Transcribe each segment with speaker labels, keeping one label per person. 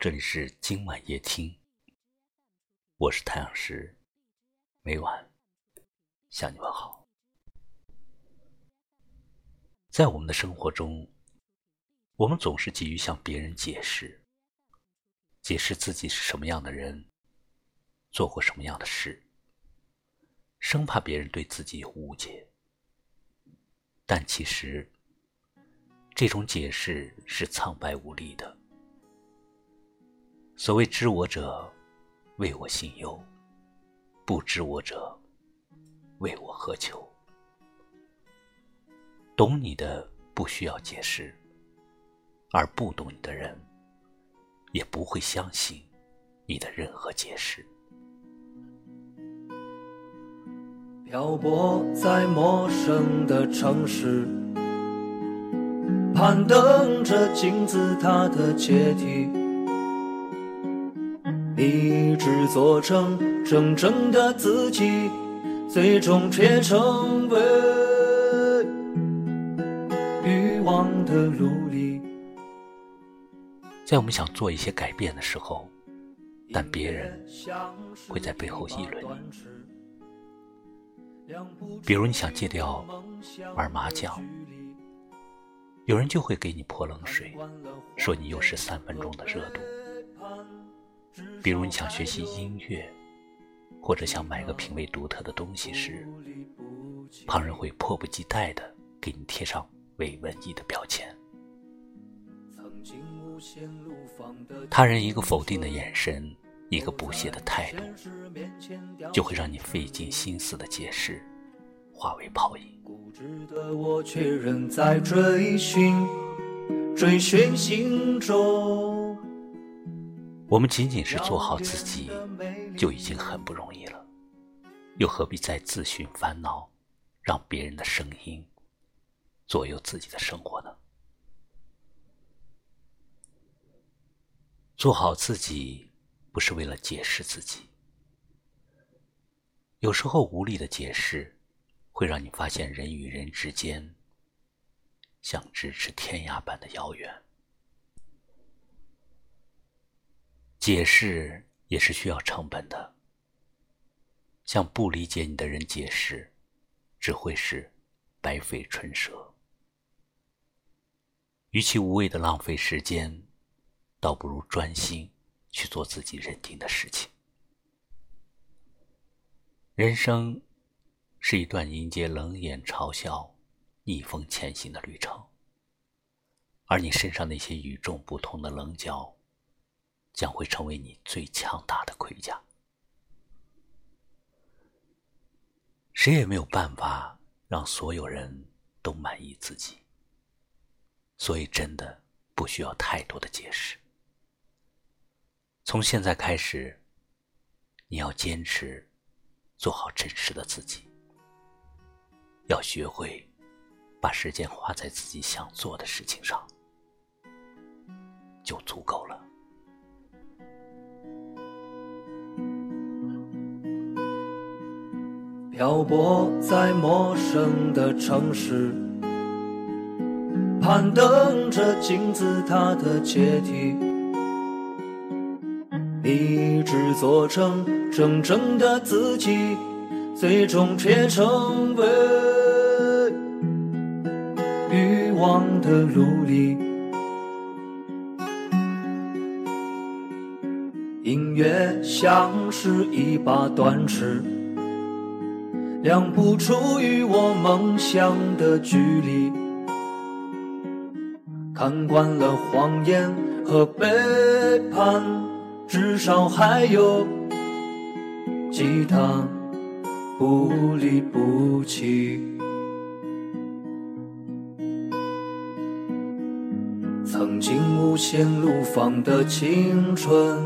Speaker 1: 这里是今晚夜听，我是太阳石，每晚向你问好。在我们的生活中，我们总是急于向别人解释，解释自己是什么样的人，做过什么样的事，生怕别人对自己有误解。但其实，这种解释是苍白无力的。所谓知我者，谓我心忧；不知我者，谓我何求。懂你的不需要解释，而不懂你的人，也不会相信你的任何解释。
Speaker 2: 漂泊在陌生的城市，攀登着金字塔的阶梯。一直做成真正的自己，最终却成为欲望的奴隶。
Speaker 1: 在我们想做一些改变的时候，但别人会在背后议论你。比如你想戒掉玩麻将，有人就会给你泼冷水，说你又是三分钟的热度。比如你想学习音乐，或者想买个品味独特的东西时，旁人会迫不及待地给你贴上伪文艺的标签。他人一个否定的眼神，一个不屑的态度，就会让你费尽心思的解释，化为泡影。
Speaker 2: 固执的我却仍在追寻，追寻心中。
Speaker 1: 我们仅仅是做好自己，就已经很不容易了，又何必再自寻烦恼，让别人的声音左右自己的生活呢？做好自己，不是为了解释自己。有时候无力的解释，会让你发现人与人之间，像咫尺天涯般的遥远。解释也是需要成本的。向不理解你的人解释，只会是白费唇舌。与其无谓的浪费时间，倒不如专心去做自己认定的事情。人生是一段迎接冷眼嘲笑、逆风前行的旅程，而你身上那些与众不同的棱角。将会成为你最强大的盔甲。谁也没有办法让所有人都满意自己，所以真的不需要太多的解释。从现在开始，你要坚持做好真实的自己，要学会把时间花在自己想做的事情上，就足够了。
Speaker 2: 漂泊在陌生的城市，攀登着金字塔的阶梯，一直做成真正的自己，最终却成为欲望的奴隶。音乐像是一把断尺。量不出与我梦想的距离，看惯了谎言和背叛，至少还有吉他不离不弃。曾经无限怒放的青春，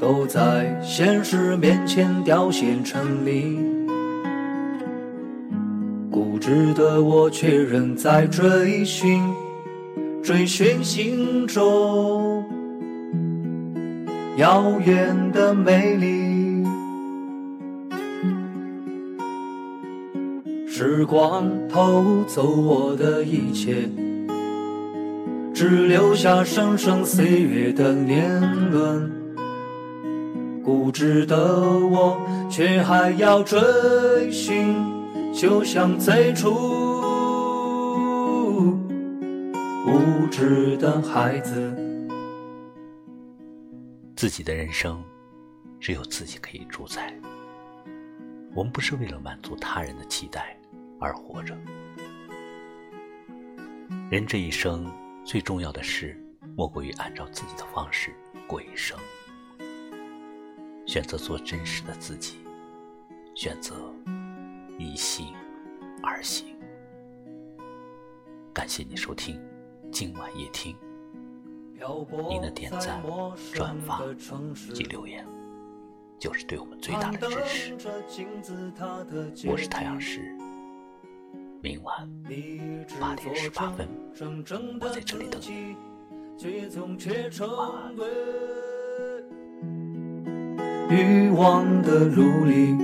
Speaker 2: 都在现实面前凋谢成泥固执的我却仍在追寻，追寻心中遥远的美丽。时光偷走我的一切，只留下生生岁月的年轮。固执的我，却还要追寻，就像最初无知的孩子。
Speaker 1: 自己的人生，只有自己可以主宰。我们不是为了满足他人的期待而活着。人这一生最重要的事，莫过于按照自己的方式过一生。选择做真实的自己，选择一心而行。感谢你收听今晚夜听，您的点赞、转发及留言，就是对我们最大的支持。我是太阳石，明晚八点十八分，我在这里等你。晚安。
Speaker 2: 欲望的路里，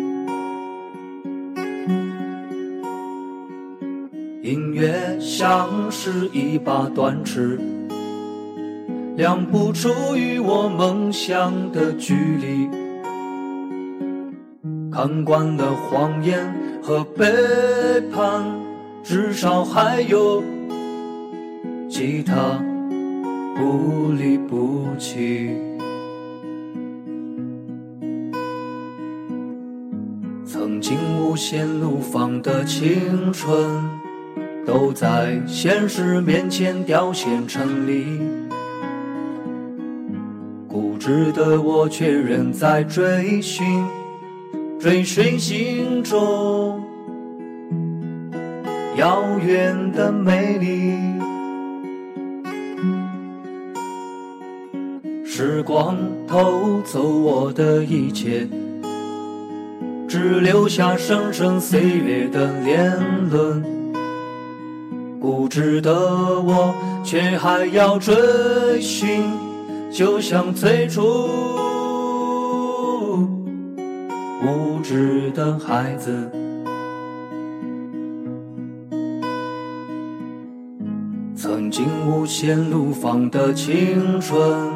Speaker 2: 像是一把断尺，量不出与我梦想的距离。看惯了谎言和背叛，至少还有吉他不离不弃。曾经无限怒放的青春，都在现实面前凋谢成泥。固执的我，却仍在追寻，追寻心中遥远的美丽。时光偷走我的一切。只留下生生岁月的年轮，固执的我却还要追寻，就像最初无知的孩子。曾经无限怒放的青春，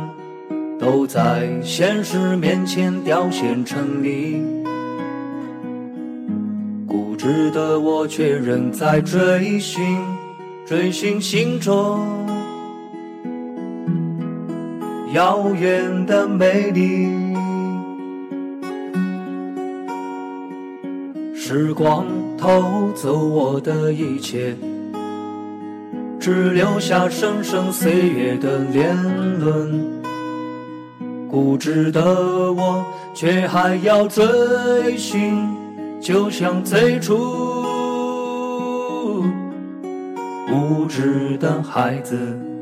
Speaker 2: 都在现实面前凋谢成泥。固执的我却仍在追寻，追寻心中遥远的美丽。时光偷走我的一切，只留下生生岁月的年轮。固执的我，却还要追寻。就像最初无知的孩子。